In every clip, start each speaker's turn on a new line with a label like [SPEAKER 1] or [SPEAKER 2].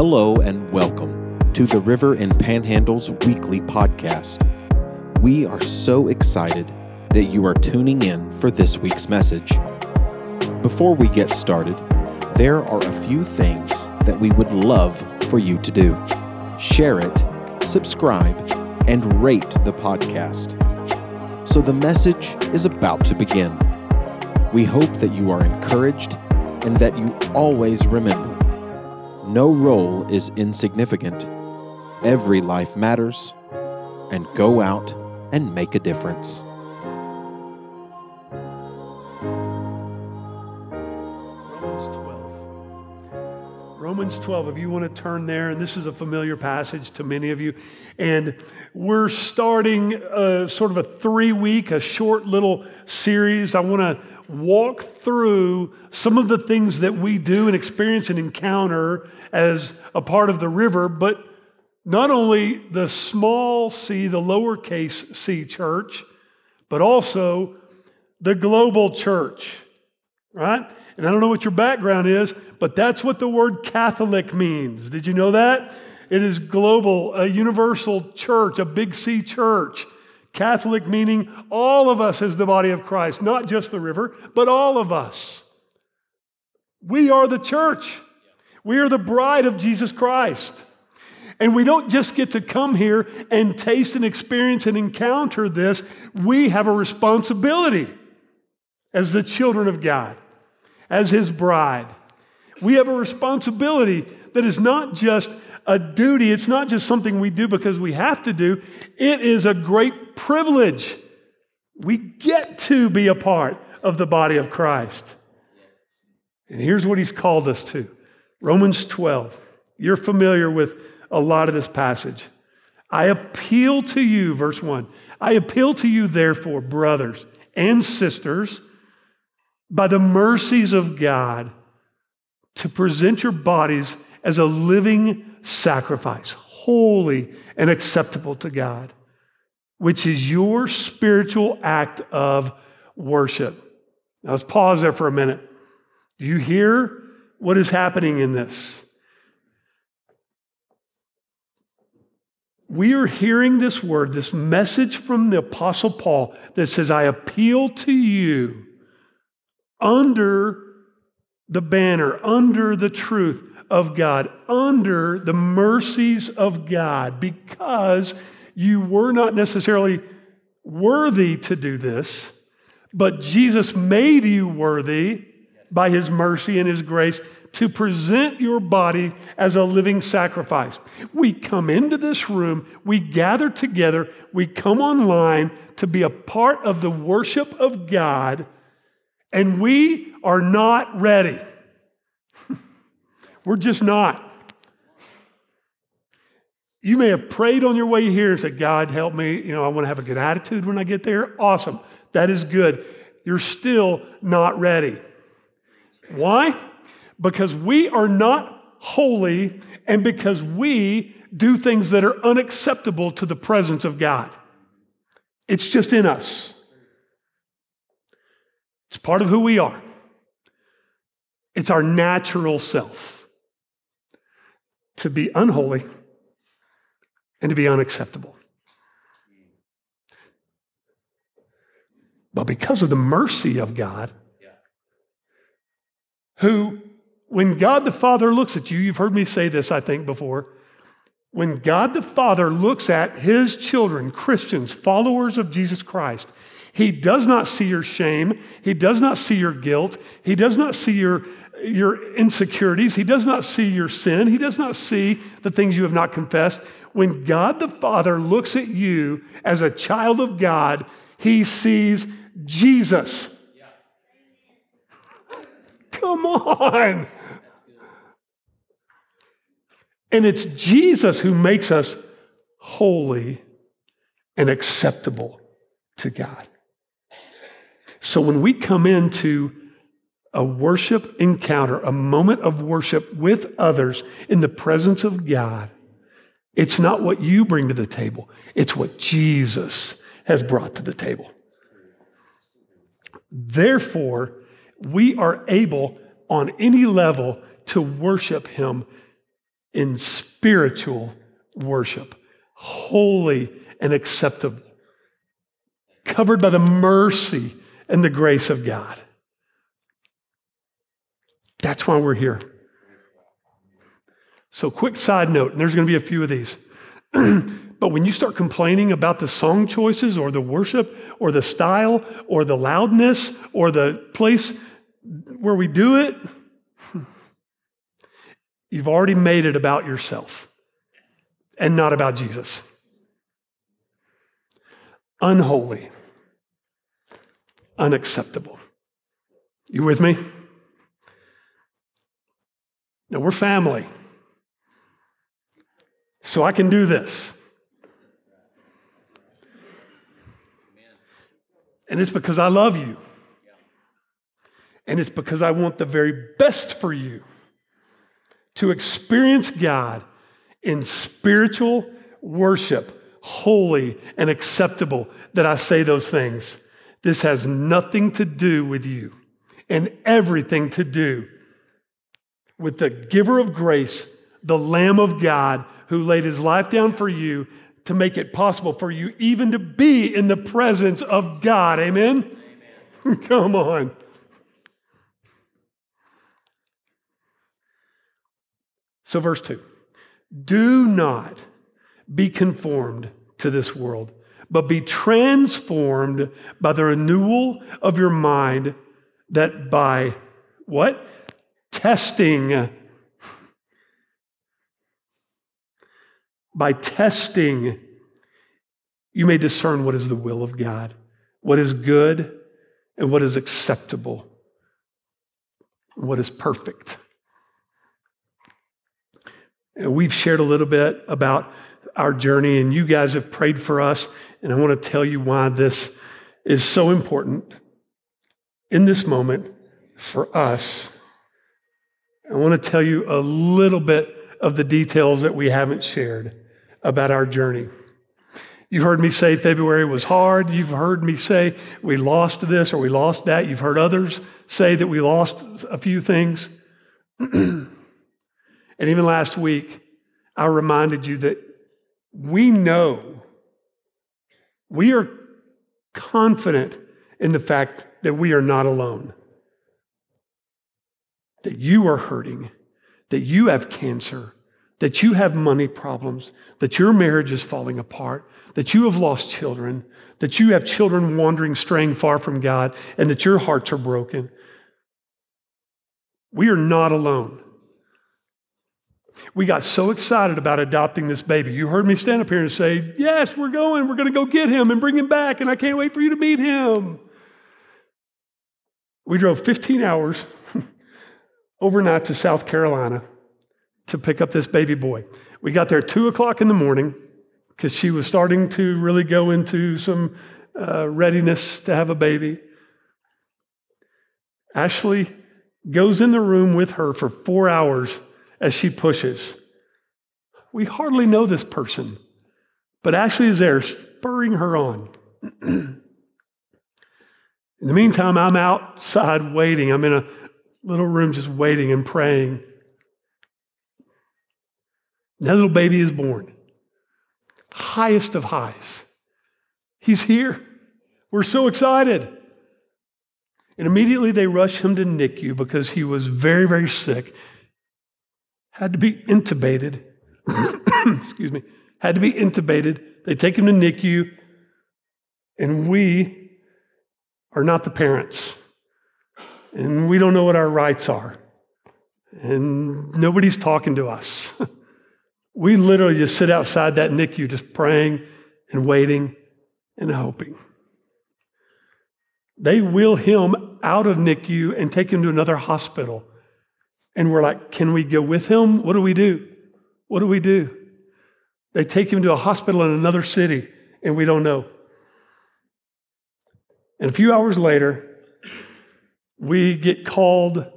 [SPEAKER 1] Hello and welcome to the River and Panhandle's weekly podcast. We are so excited that you are tuning in for this week's message. Before we get started, there are a few things that we would love for you to do. Share it, subscribe, and rate the podcast. So the message is about to begin. We hope that you are encouraged and that you always remember no role is insignificant. Every life matters, and go out and make a difference.
[SPEAKER 2] Romans 12. Romans 12, if you want to turn there, and this is a familiar passage to many of you. And we're starting a, sort of a three week, a short little series. I want to walk through some of the things that we do and experience and encounter as a part of the river, but not only the small c, the lowercase c church, but also the global church, right? And I don't know what your background is, but that's what the word Catholic means. Did you know that? It is global, a universal church, a big C church. Catholic meaning all of us as the body of Christ, not just the river, but all of us. We are the church. We are the bride of Jesus Christ. And we don't just get to come here and taste and experience and encounter this. We have a responsibility as the children of God, as His bride. We have a responsibility that is not just a duty, it's not just something we do because we have to do, it is a great privilege. We get to be a part of the body of Christ. And here's what He's called us to Romans 12. You're familiar with a lot of this passage. I appeal to you, verse 1. I appeal to you, therefore, brothers and sisters, by the mercies of God, to present your bodies as a living sacrifice, holy and acceptable to God, which is your spiritual act of worship. Now let's pause there for a minute. Do you hear what is happening in this? We are hearing this word, this message from the Apostle Paul that says, I appeal to you under the banner, under the truth of God, under the mercies of God, because you were not necessarily worthy to do this, but Jesus made you worthy by his mercy and his grace to present your body as a living sacrifice. We come into this room, we gather together, we come online to be a part of the worship of God, and we are not ready. We're just not. You may have prayed on your way here and said, God, help me. You know, I want to have a good attitude when I get there. Awesome. That is good. You're still not ready. Why? Because we are not holy and because we do things that are unacceptable to the presence of God. It's just in us, it's part of who we are, it's our natural self to be unholy and to be unacceptable. But because of the mercy of God, who, when God the Father looks at you, you've heard me say this, I think, before. When God the Father looks at his children, Christians, followers of Jesus Christ, he does not see your shame. He does not see your guilt. He does not see your, your insecurities. He does not see your sin. He does not see the things you have not confessed. When God the Father looks at you as a child of God, he sees Jesus. Come on. And it's Jesus who makes us holy and acceptable to God. So when we come into a worship encounter, a moment of worship with others in the presence of God, it's not what you bring to the table, it's what Jesus has brought to the table. Therefore, we are able on any level to worship Him in spiritual worship, holy and acceptable, covered by the mercy and the grace of God. That's why we're here. So, quick side note, and there's going to be a few of these. but when you start complaining about the song choices or the worship or the style or the loudness or the place where we do it, you've already made it about yourself and not about Jesus. Unholy, unacceptable. You with me? Now, we're family. So I can do this. And it's because I love you. And it's because I want the very best for you to experience God in spiritual worship, holy and acceptable, that I say those things. This has nothing to do with you and everything to do with the giver of grace, the Lamb of God, who laid his life down for you to make it possible for you even to be in the presence of God. Amen? Amen. Come on. So, verse 2 Do not be conformed to this world, but be transformed by the renewal of your mind, that by what? Testing. By testing, you may discern what is the will of God, what is good, and what is acceptable, and what is perfect. And we've shared a little bit about our journey, and you guys have prayed for us. And I want to tell you why this is so important in this moment for us I want to tell you a little bit of the details that we haven't shared about our journey. You've heard me say February was hard. You've heard me say we lost this or we lost that. You've heard others say that we lost a few things. and even last week, I reminded you that we know, we are confident in the fact that we are not alone that you are hurting, that you have cancer, that you have money problems, that your marriage is falling apart, that you have lost children, that you have children wandering, straying far from God, and that your hearts are broken. We are not alone. We got so excited about adopting this baby. You heard me stand up here and say, Yes, we're going. We're going to go get him and bring him back, and I can't wait for you to meet him. We drove 15 hours overnight to South Carolina to pick up this baby boy. We got there 2 o'clock in the morning because she was starting to really go into some uh, readiness to have a baby. Ashley goes in the room with her for four hours as she pushes. We hardly know this person, but Ashley is there spurring her on. in the meantime, I'm outside waiting. I'm in a little room just waiting and praying. That little baby is born. Highest of highs. He's here. We're so excited. And immediately they rush him to NICU because he was very, very sick. Had to be intubated. Excuse me. Had to be intubated. They take him to NICU, and we are not the parents and we don't know what our rights are. And nobody's talking to us. we literally just sit outside that NICU just praying and waiting and hoping. They wheel him out of NICU and take him to another hospital. And we're like, can we go with him? What do we do? What do we do? They take him to a hospital in another city, and we don't know. And a few hours later, we get called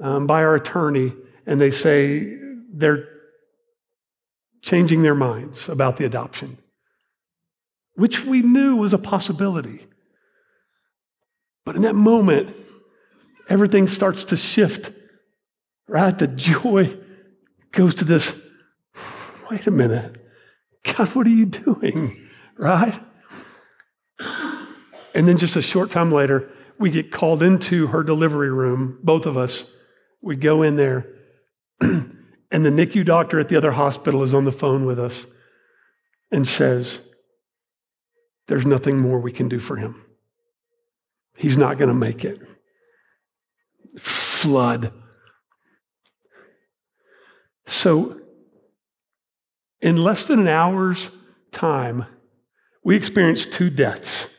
[SPEAKER 2] um, by our attorney and they say they're changing their minds about the adoption, which we knew was a possibility. But in that moment, everything starts to shift, right? The joy goes to this wait a minute. God, what are you doing? Right? And then just a short time later, we get called into her delivery room, both of us. We go in there, and the NICU doctor at the other hospital is on the phone with us and says, There's nothing more we can do for him. He's not going to make it. Flood. So, in less than an hour's time, we experienced two deaths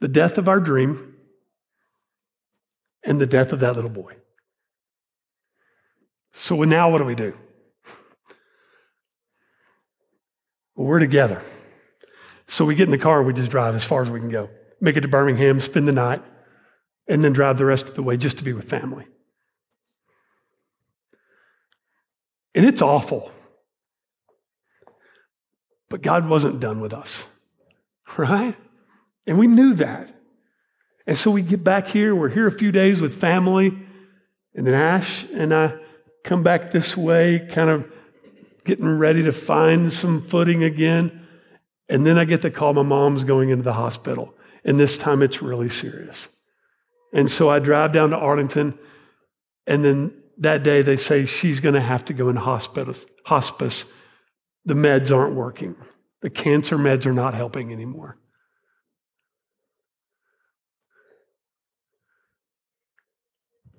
[SPEAKER 2] the death of our dream and the death of that little boy. So now what do we do? Well, we're together. So we get in the car and we just drive as far as we can go. Make it to Birmingham, spend the night, and then drive the rest of the way just to be with family. And it's awful. But God wasn't done with us, right? And we knew that. And so we get back here, we're here a few days with family, and then Ash and I come back this way, kind of getting ready to find some footing again. And then I get the call my mom's going into the hospital. And this time it's really serious. And so I drive down to Arlington, and then that day they say she's going to have to go in hospice. Hospice the meds aren't working. The cancer meds are not helping anymore.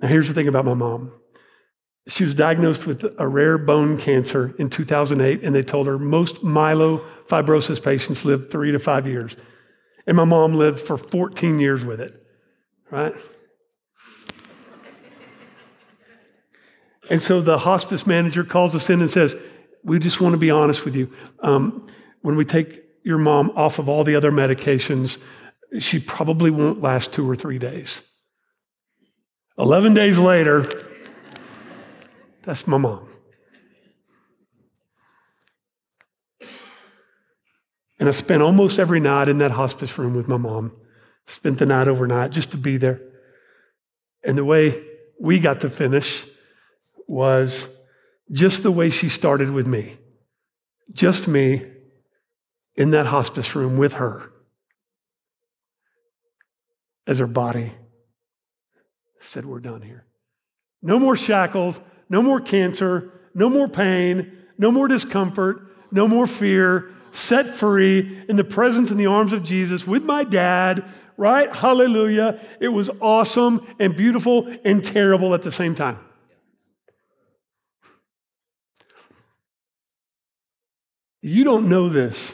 [SPEAKER 2] Now, here's the thing about my mom. She was diagnosed with a rare bone cancer in 2008, and they told her most myelofibrosis patients live three to five years. And my mom lived for 14 years with it, right? and so the hospice manager calls us in and says, we just want to be honest with you. Um, when we take your mom off of all the other medications, she probably won't last two or three days. 11 days later, that's my mom. And I spent almost every night in that hospice room with my mom. Spent the night overnight just to be there. And the way we got to finish was just the way she started with me. Just me in that hospice room with her as her body said, We're done here. No more shackles, no more cancer, no more pain, no more discomfort, no more fear. Set free in the presence and the arms of Jesus with my dad, right? Hallelujah. It was awesome and beautiful and terrible at the same time. You don't know this,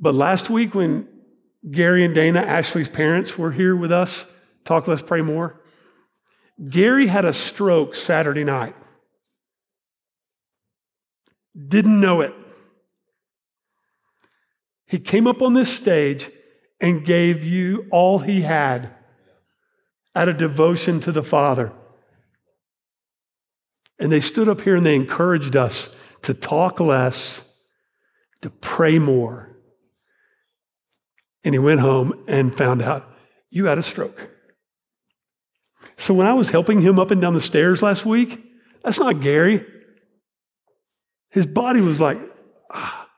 [SPEAKER 2] but last week when Gary and Dana, Ashley's parents, were here with us, talk less, pray more, Gary had a stroke Saturday night. Didn't know it. He came up on this stage and gave you all he had out of devotion to the Father. And they stood up here and they encouraged us to talk less, to pray more. And he went home and found out you had a stroke. So when I was helping him up and down the stairs last week, that's not Gary. His body was like, ah.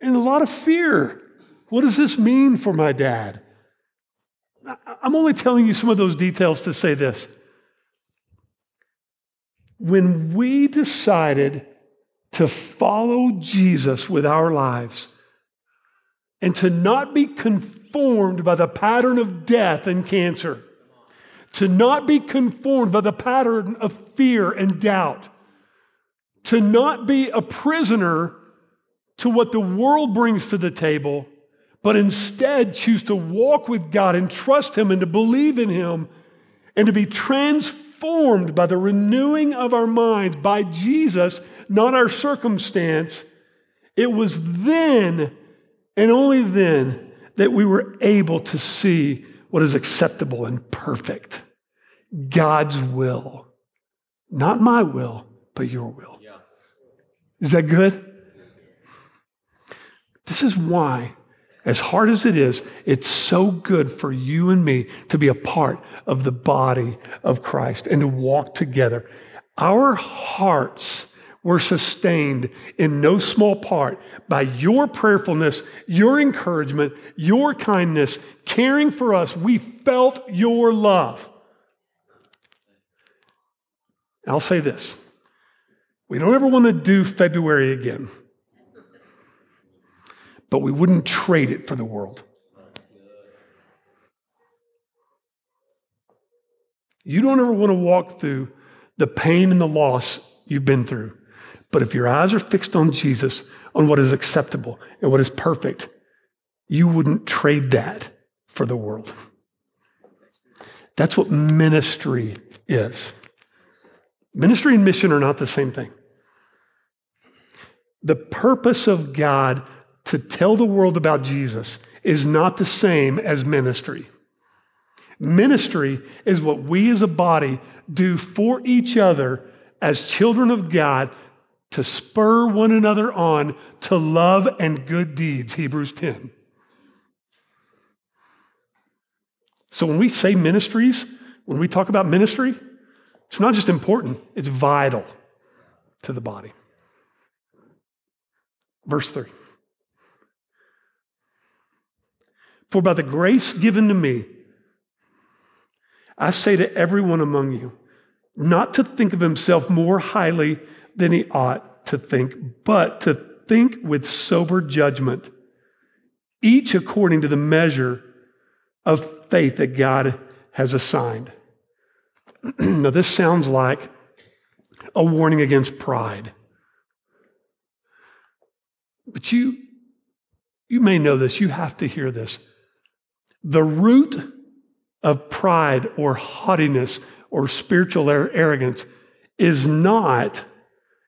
[SPEAKER 2] And a lot of fear. What does this mean for my dad? I'm only telling you some of those details to say this when we decided to follow Jesus with our lives and to not be conformed by the pattern of death and cancer, to not be conformed by the pattern of fear and doubt, to not be a prisoner to what the world brings to the table, but instead choose to walk with God and trust Him and to believe in Him and to be transformed by the renewing of our minds by Jesus, not our circumstance, it was then and only then that we were able to see what is acceptable and perfect God's will. Not my will, but your will. Is that good? This is why As hard as it is, it's so good for you and me to be a part of the body of Christ and to walk together. Our hearts were sustained in no small part by your prayerfulness, your encouragement, your kindness, caring for us. We felt your love. I'll say this we don't ever want to do February again, but we wouldn't trade it for the world. You don't ever want to walk through the pain and the loss you've been through. But if your eyes are fixed on Jesus, on what is acceptable and what is perfect, you wouldn't trade that for the world. That's what ministry is. Ministry and mission are not the same thing. The purpose of God to tell the world about Jesus is not the same as ministry. Ministry is what we as a body do for each other as children of God to spur one another on to love and good deeds, Hebrews 10. So when we say ministries, when we talk about ministry, it's not just important, it's vital to the body. Verse 3 For by the grace given to me, I say to everyone among you, not to think of himself more highly than he ought to think, but to think with sober judgment, each according to the measure of faith that God has assigned. now, this sounds like a warning against pride. But you, you may know this, you have to hear this. The root of pride or haughtiness or spiritual arrogance is not,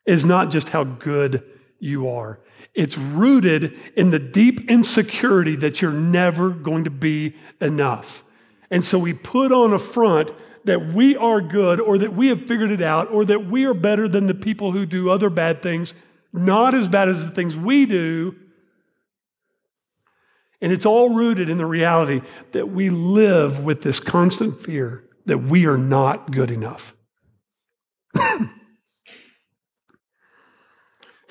[SPEAKER 2] is not just how good you are. It's rooted in the deep insecurity that you're never going to be enough. And so we put on a front that we are good or that we have figured it out or that we are better than the people who do other bad things, not as bad as the things we do. And it's all rooted in the reality that we live with this constant fear that we are not good enough.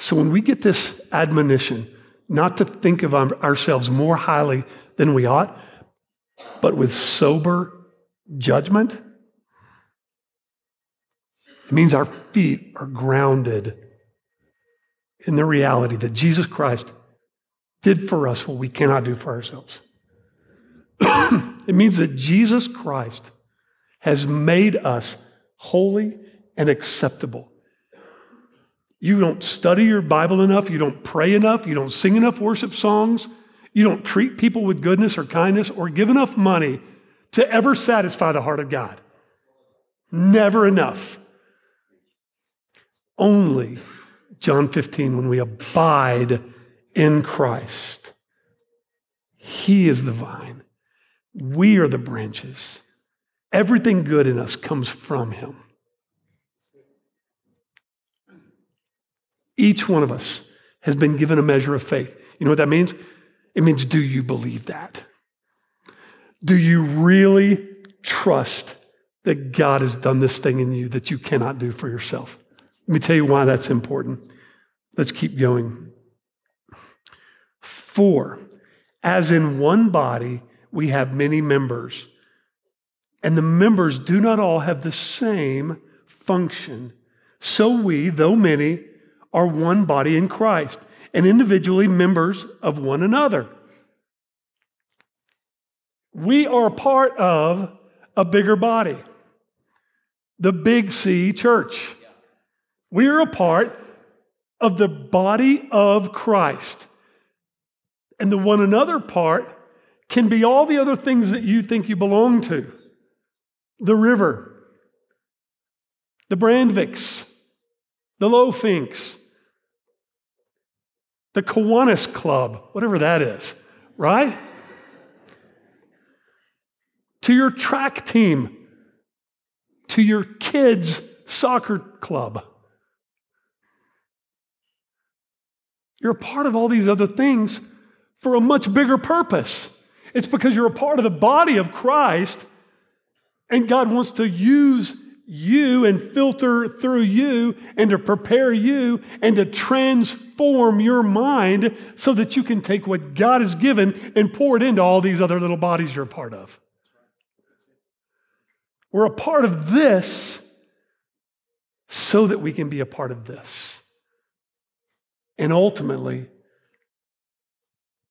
[SPEAKER 2] so when we get this admonition, not to think of ourselves more highly than we ought, but with sober judgment, it means our feet are grounded in the reality that Jesus Christ did for us what we cannot do for ourselves. it means that Jesus Christ has made us holy and acceptable. You don't study your Bible enough, you don't pray enough, you don't sing enough worship songs, you don't treat people with goodness or kindness or give enough money to ever satisfy the heart of God. Never enough only, John 15, when we abide in Christ. He is the vine, we are the branches. Everything good in us comes from Him. Each one of us has been given a measure of faith. You know what that means? It means, do you believe that? Do you really trust that God has done this thing in you that you cannot do for yourself? Let me tell you why that's important. Let's keep going. Four, as in one body, we have many members, and the members do not all have the same function. So we, though many, are one body in Christ, and individually members of one another. We are part of a bigger body, the Big C church. We are a part of the body of Christ. And the one another part can be all the other things that you think you belong to the river, the Brandviks, the Lofinks, the Kiwanis Club, whatever that is, right? To your track team, to your kids' soccer club. You're a part of all these other things for a much bigger purpose. It's because you're a part of the body of Christ, and God wants to use you and filter through you and to prepare you and to transform your mind so that you can take what God has given and pour it into all these other little bodies you're a part of. We're a part of this so that we can be a part of this. And ultimately,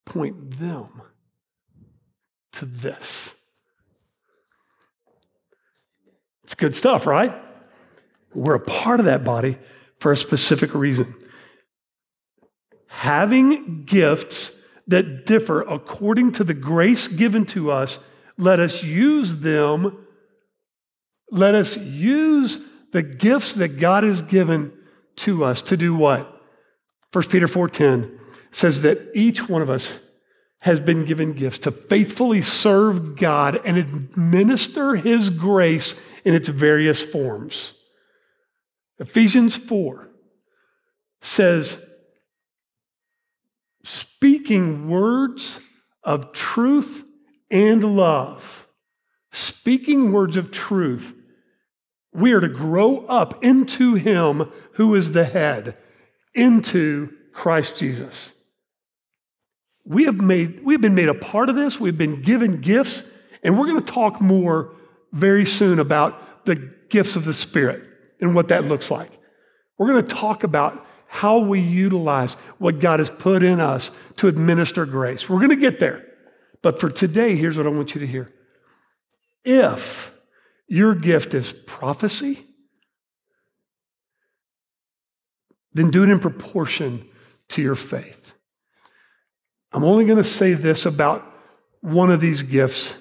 [SPEAKER 2] point them to this. It's good stuff, right? We're a part of that body for a specific reason. Having gifts that differ according to the grace given to us, let us use them. Let us use the gifts that God has given to us to do what? 1 Peter 4:10 says that each one of us has been given gifts to faithfully serve God and administer his grace in its various forms. Ephesians 4 says, speaking words of truth and love, speaking words of truth, we are to grow up into Him who is the head, into Christ Jesus. We have, made, we have been made a part of this, we've been given gifts, and we're going to talk more very soon about the gifts of the Spirit and what that looks like. We're going to talk about how we utilize what God has put in us to administer grace. We're going to get there. But for today, here's what I want you to hear. If your gift is prophecy, then do it in proportion to your faith. I'm only going to say this about one of these gifts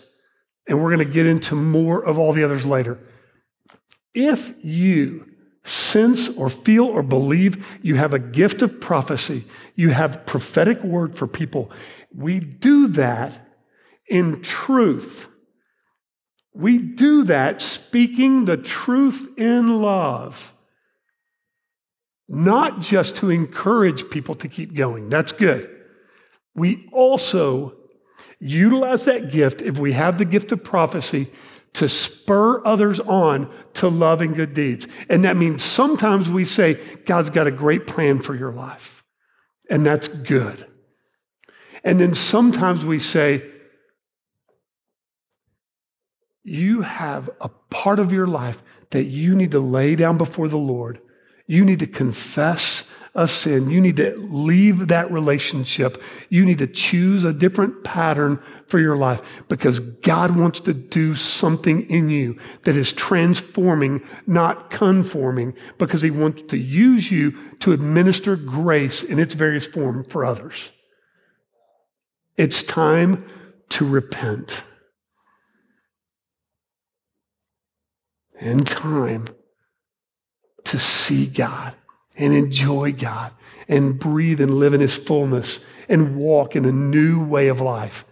[SPEAKER 2] and we're going to get into more of all the others later. If you sense or feel or believe you have a gift of prophecy, you have prophetic word for people, we do that in truth. We do that speaking the truth in love, not just to encourage people to keep going. That's good. We also utilize that gift, if we have the gift of prophecy, to spur others on to love and good deeds. And that means sometimes we say, God's got a great plan for your life, and that's good. And then sometimes we say, you have a part of your life that you need to lay down before the Lord. You need to confess a sin. You need to leave that relationship. You need to choose a different pattern for your life because God wants to do something in you that is transforming, not conforming, because He wants to use you to administer grace in its various form for others. It's time to repent. And time to see God and enjoy God and breathe and live in His fullness and walk in a new way of life.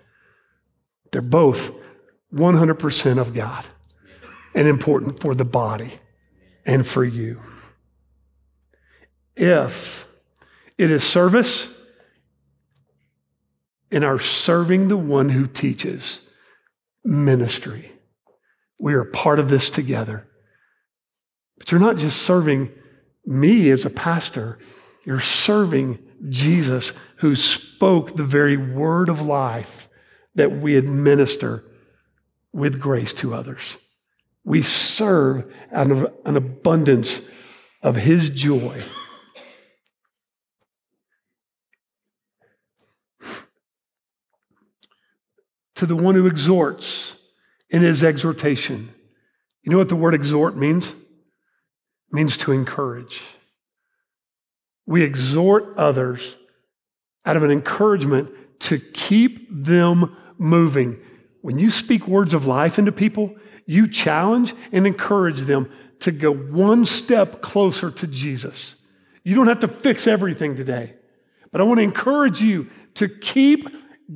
[SPEAKER 2] They're both 100% of God and important for the body and for you. If it is service in our serving the one who teaches ministry, we are part of this together. But you're not just serving me as a pastor, you're serving Jesus who spoke the very word of life that we administer with grace to others. We serve out of an abundance of his joy. To the one who exhorts in his exhortation. You know what the word exhort means? Means to encourage. We exhort others out of an encouragement to keep them moving. When you speak words of life into people, you challenge and encourage them to go one step closer to Jesus. You don't have to fix everything today, but I want to encourage you to keep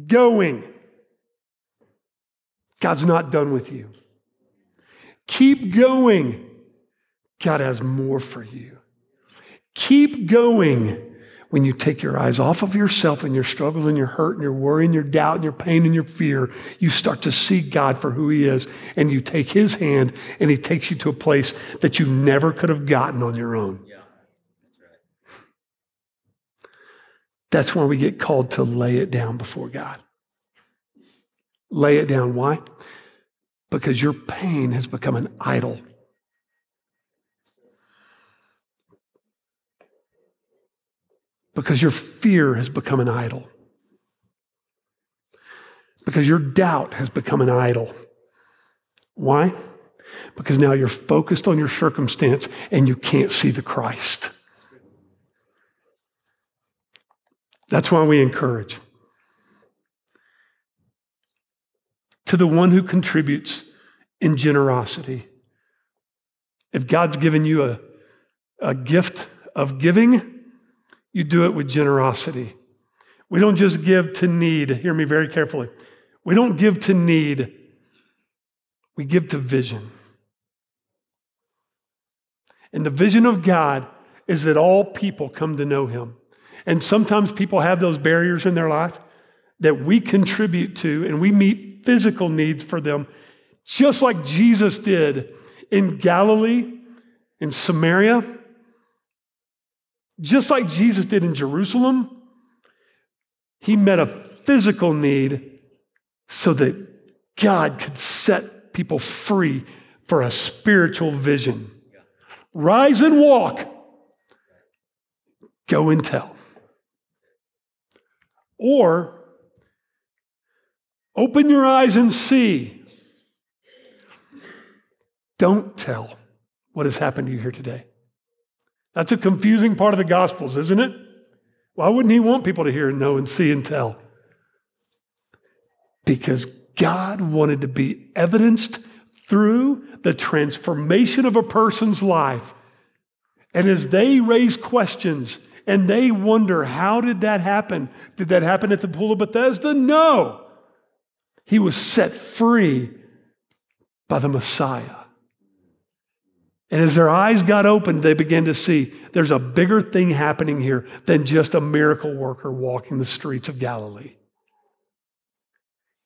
[SPEAKER 2] going. God's not done with you. Keep going. God has more for you. Keep going. when you take your eyes off of yourself and your struggles and your hurt and your worry and your doubt and your pain and your fear, you start to see God for who He is. And you take His hand and He takes you to a place that you never could have gotten on your own. Yeah, that's right. That's when we get called to lay it down before God. Lay it down. Why? Because your pain has become an idol because your fear has become an idol. Because your doubt has become an idol. Why? Because now you're focused on your circumstance and you can't see the Christ. That's why we encourage. To the one who contributes in generosity. If God's given you a, a gift of giving, you do it with generosity. We don't just give to need. Hear me very carefully. We don't give to need, we give to vision. And the vision of God is that all people come to know Him. And sometimes people have those barriers in their life that we contribute to, and we meet physical needs for them, just like Jesus did in Galilee, in Samaria, just like Jesus did in Jerusalem, he met a physical need so that God could set people free for a spiritual vision. Rise and walk. Go and tell. Or open your eyes and see. Don't tell what has happened to you here today. That's a confusing part of the Gospels, isn't it? Why wouldn't he want people to hear and know and see and tell? Because God wanted to be evidenced through the transformation of a person's life. And as they raise questions and they wonder, how did that happen? Did that happen at the Pool of Bethesda? No. He was set free by the Messiah. And as their eyes got opened, they began to see there's a bigger thing happening here than just a miracle worker walking the streets of Galilee.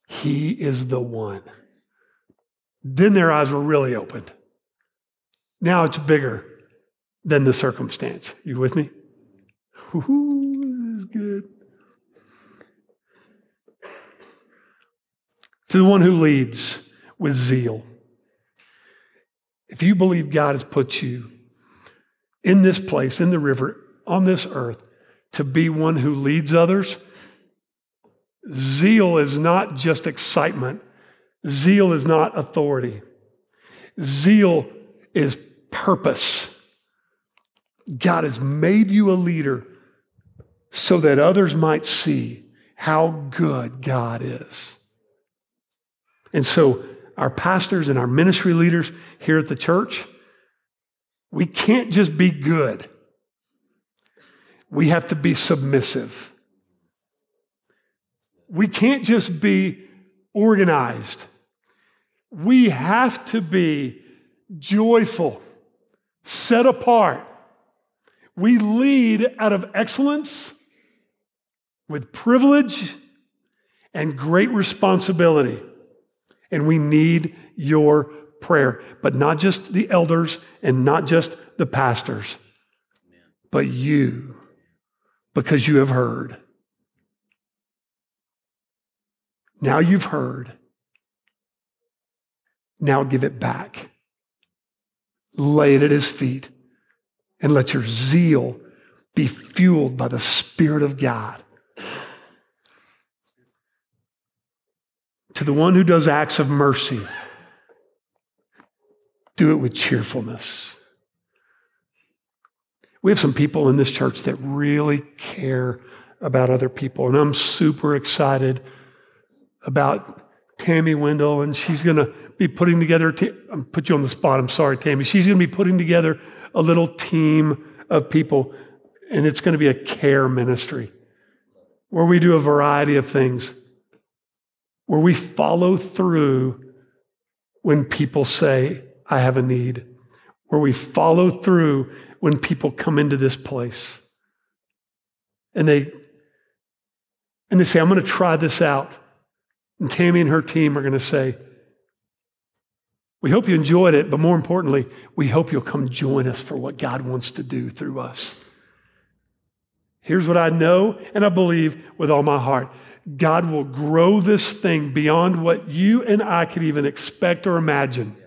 [SPEAKER 2] He is the one. Then their eyes were really opened. Now it's bigger than the circumstance. You with me? Ooh, this is good. To the one who leads with zeal. If you believe God has put you in this place, in the river, on this earth, to be one who leads others, zeal is not just excitement, zeal is not authority. Zeal is purpose. God has made you a leader so that others might see how good God is. And so our pastors and our ministry leaders here at the church, we can't just be good. We have to be submissive. We can't just be organized. We have to be joyful, set apart. We lead out of excellence with privilege and great responsibility. And we need your prayer, but not just the elders and not just the pastors, but you, because you have heard. Now you've heard. Now give it back. Lay it at his feet and let your zeal be fueled by the Spirit of God. To the one who does acts of mercy, do it with cheerfulness. We have some people in this church that really care about other people, and I'm super excited about Tammy Wendell, and she's going to be putting together. I'm put you on the spot. I'm sorry, Tammy. She's going to be putting together a little team of people, and it's going to be a care ministry where we do a variety of things where we follow through when people say, I have a need, where we follow through when people come into this place. and they and they say, I'm going to try this out. And Tammy and her team are going to say, We hope you enjoyed it, but more importantly, we hope you'll come join us for what God wants to do through us. Here's what I know and I believe with all my heart God will grow this thing beyond what you and I could even expect or imagine.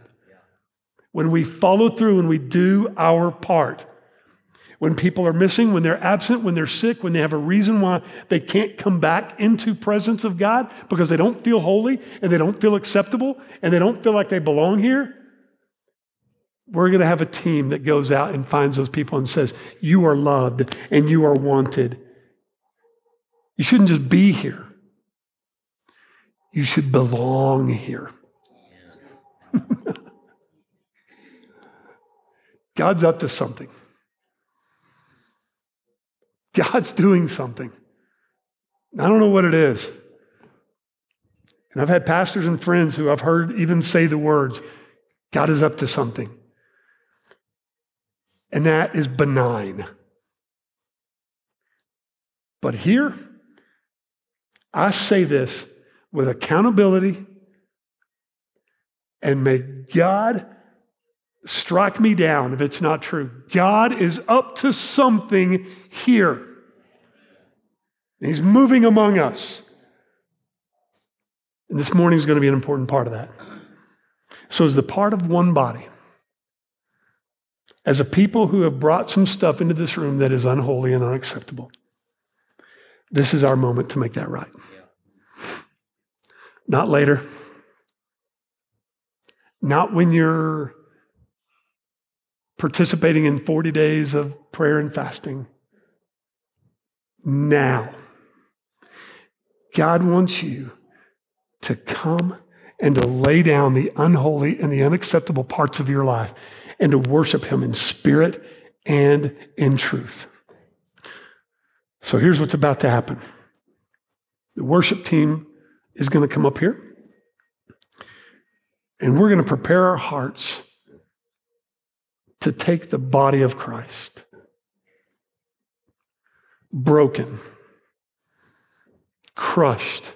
[SPEAKER 2] When we follow through and we do our part, when people are missing, when they're absent, when they're sick, when they have a reason why they can't come back into presence of God because they don't feel holy and they don't feel acceptable and they don't feel like they belong here, we're going to have a team that goes out and finds those people and says, You are loved and you are wanted. You shouldn't just be here, you should belong here. God's up to something. God's doing something. I don't know what it is. And I've had pastors and friends who I've heard even say the words, God is up to something. And that is benign. But here, I say this with accountability, and may God strike me down if it's not true. God is up to something here. He's moving among us. And this morning is going to be an important part of that. So, as the part of one body, as a people who have brought some stuff into this room that is unholy and unacceptable, this is our moment to make that right. Not later. Not when you're participating in 40 days of prayer and fasting. Now, God wants you to come and to lay down the unholy and the unacceptable parts of your life and to worship Him in spirit and in truth. So here's what's about to happen the worship team is going to come up here, and we're going to prepare our hearts to take the body of Christ, broken, crushed,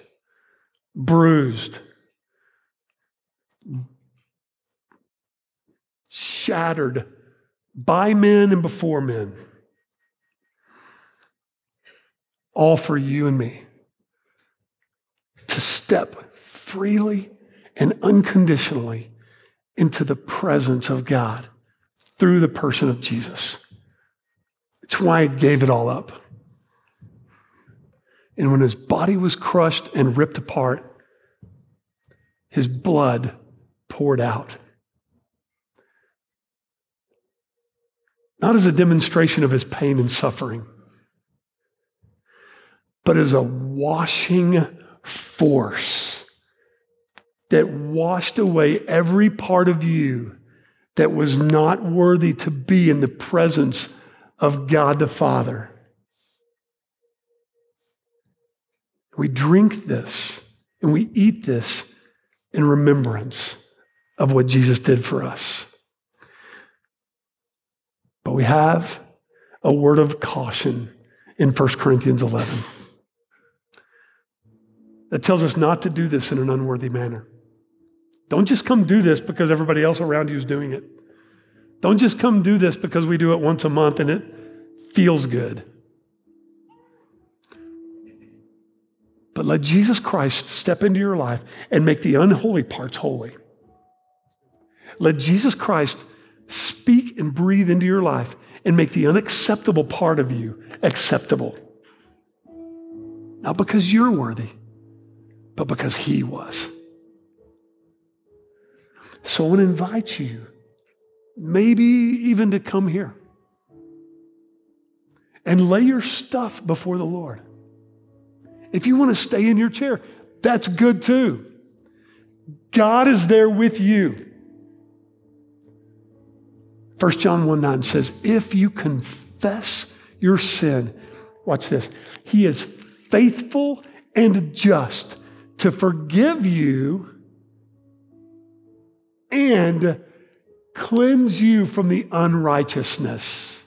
[SPEAKER 2] bruised, shattered by men and before men, all for you and me to step freely and unconditionally into the presence of God through the person of Jesus. It's why he gave it all up. And when his body was crushed and ripped apart, his blood poured out. Not as a demonstration of his pain and suffering, but as a washing force that washed away every part of you that was not worthy to be in the presence of God the Father. We drink this and we eat this in remembrance of what Jesus did for us. But we have a word of caution in 1 Corinthians 11 that tells us not to do this in an unworthy manner. Don't just come do this because everybody else around you is doing it. Don't just come do this because we do it once a month and it feels good. But let Jesus Christ step into your life and make the unholy parts holy. Let Jesus Christ speak and breathe into your life and make the unacceptable part of you acceptable. Not because you're worthy, but because He was. So I want to invite you, maybe even to come here and lay your stuff before the Lord. If you want to stay in your chair, that's good too. God is there with you. 1 John 1 9 says, If you confess your sin, watch this, He is faithful and just to forgive you and cleanse you from the unrighteousness.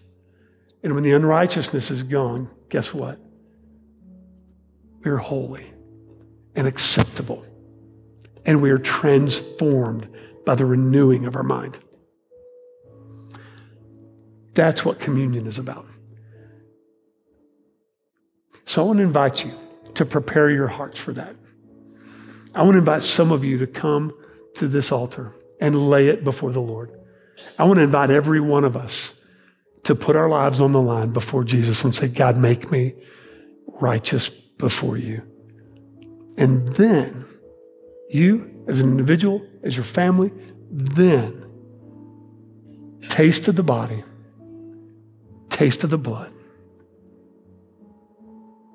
[SPEAKER 2] And when the unrighteousness is gone, guess what? we are holy and acceptable, and we are transformed by the renewing of our mind. That's what communion is about. So I want to invite you to prepare your hearts for that. I want to invite some of you to come to this altar and lay it before the Lord. I want to invite every one of us to put our lives on the line before Jesus and say, God, make me righteous before you. And then you, as an individual, as your family, then taste of the body, taste of the blood,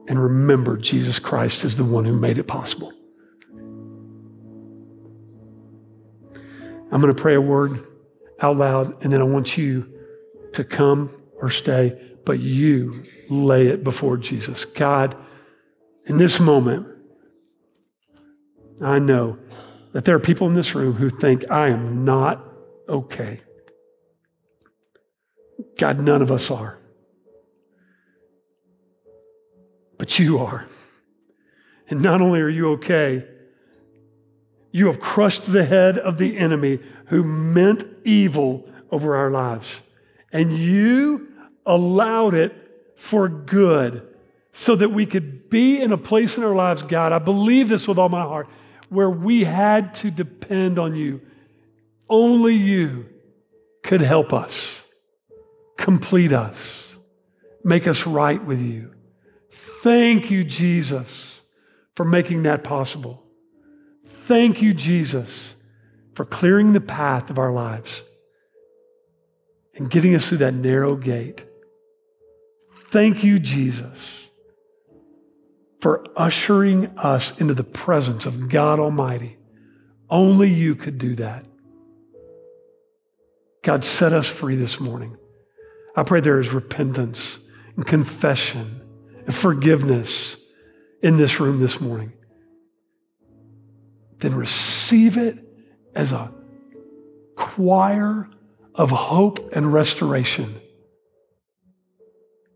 [SPEAKER 2] and remember Jesus Christ is the one who made it possible. I'm going to pray a word out loud, and then I want you to come or stay, but you lay it before Jesus. God, in this moment, I know that there are people in this room who think I am not okay. God, none of us are. But you are. And not only are you okay, you have crushed the head of the enemy who meant evil over our lives. And you allowed it for good so that we could be in a place in our lives, God. I believe this with all my heart, where we had to depend on you. Only you could help us, complete us, make us right with you. Thank you, Jesus, for making that possible. Thank you, Jesus, for clearing the path of our lives and getting us through that narrow gate. Thank you, Jesus, for ushering us into the presence of God Almighty. Only you could do that. God, set us free this morning. I pray there is repentance and confession and forgiveness in this room this morning then receive it as a choir of hope and restoration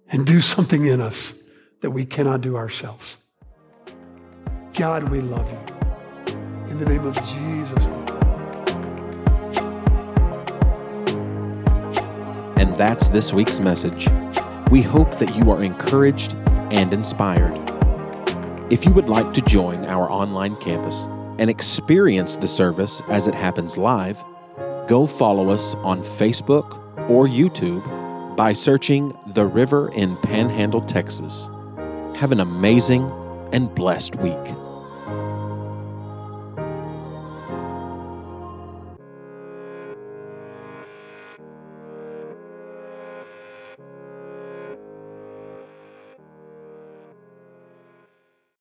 [SPEAKER 2] and do something in us that we cannot do ourselves. God, we love you. In the name of Jesus.
[SPEAKER 1] And that's this week's message. We hope that you are encouraged and inspired. If you would like to join our online campus, and experience the service as it happens live, go follow us on Facebook or YouTube by searching The River in Panhandle, Texas. Have an amazing and blessed week.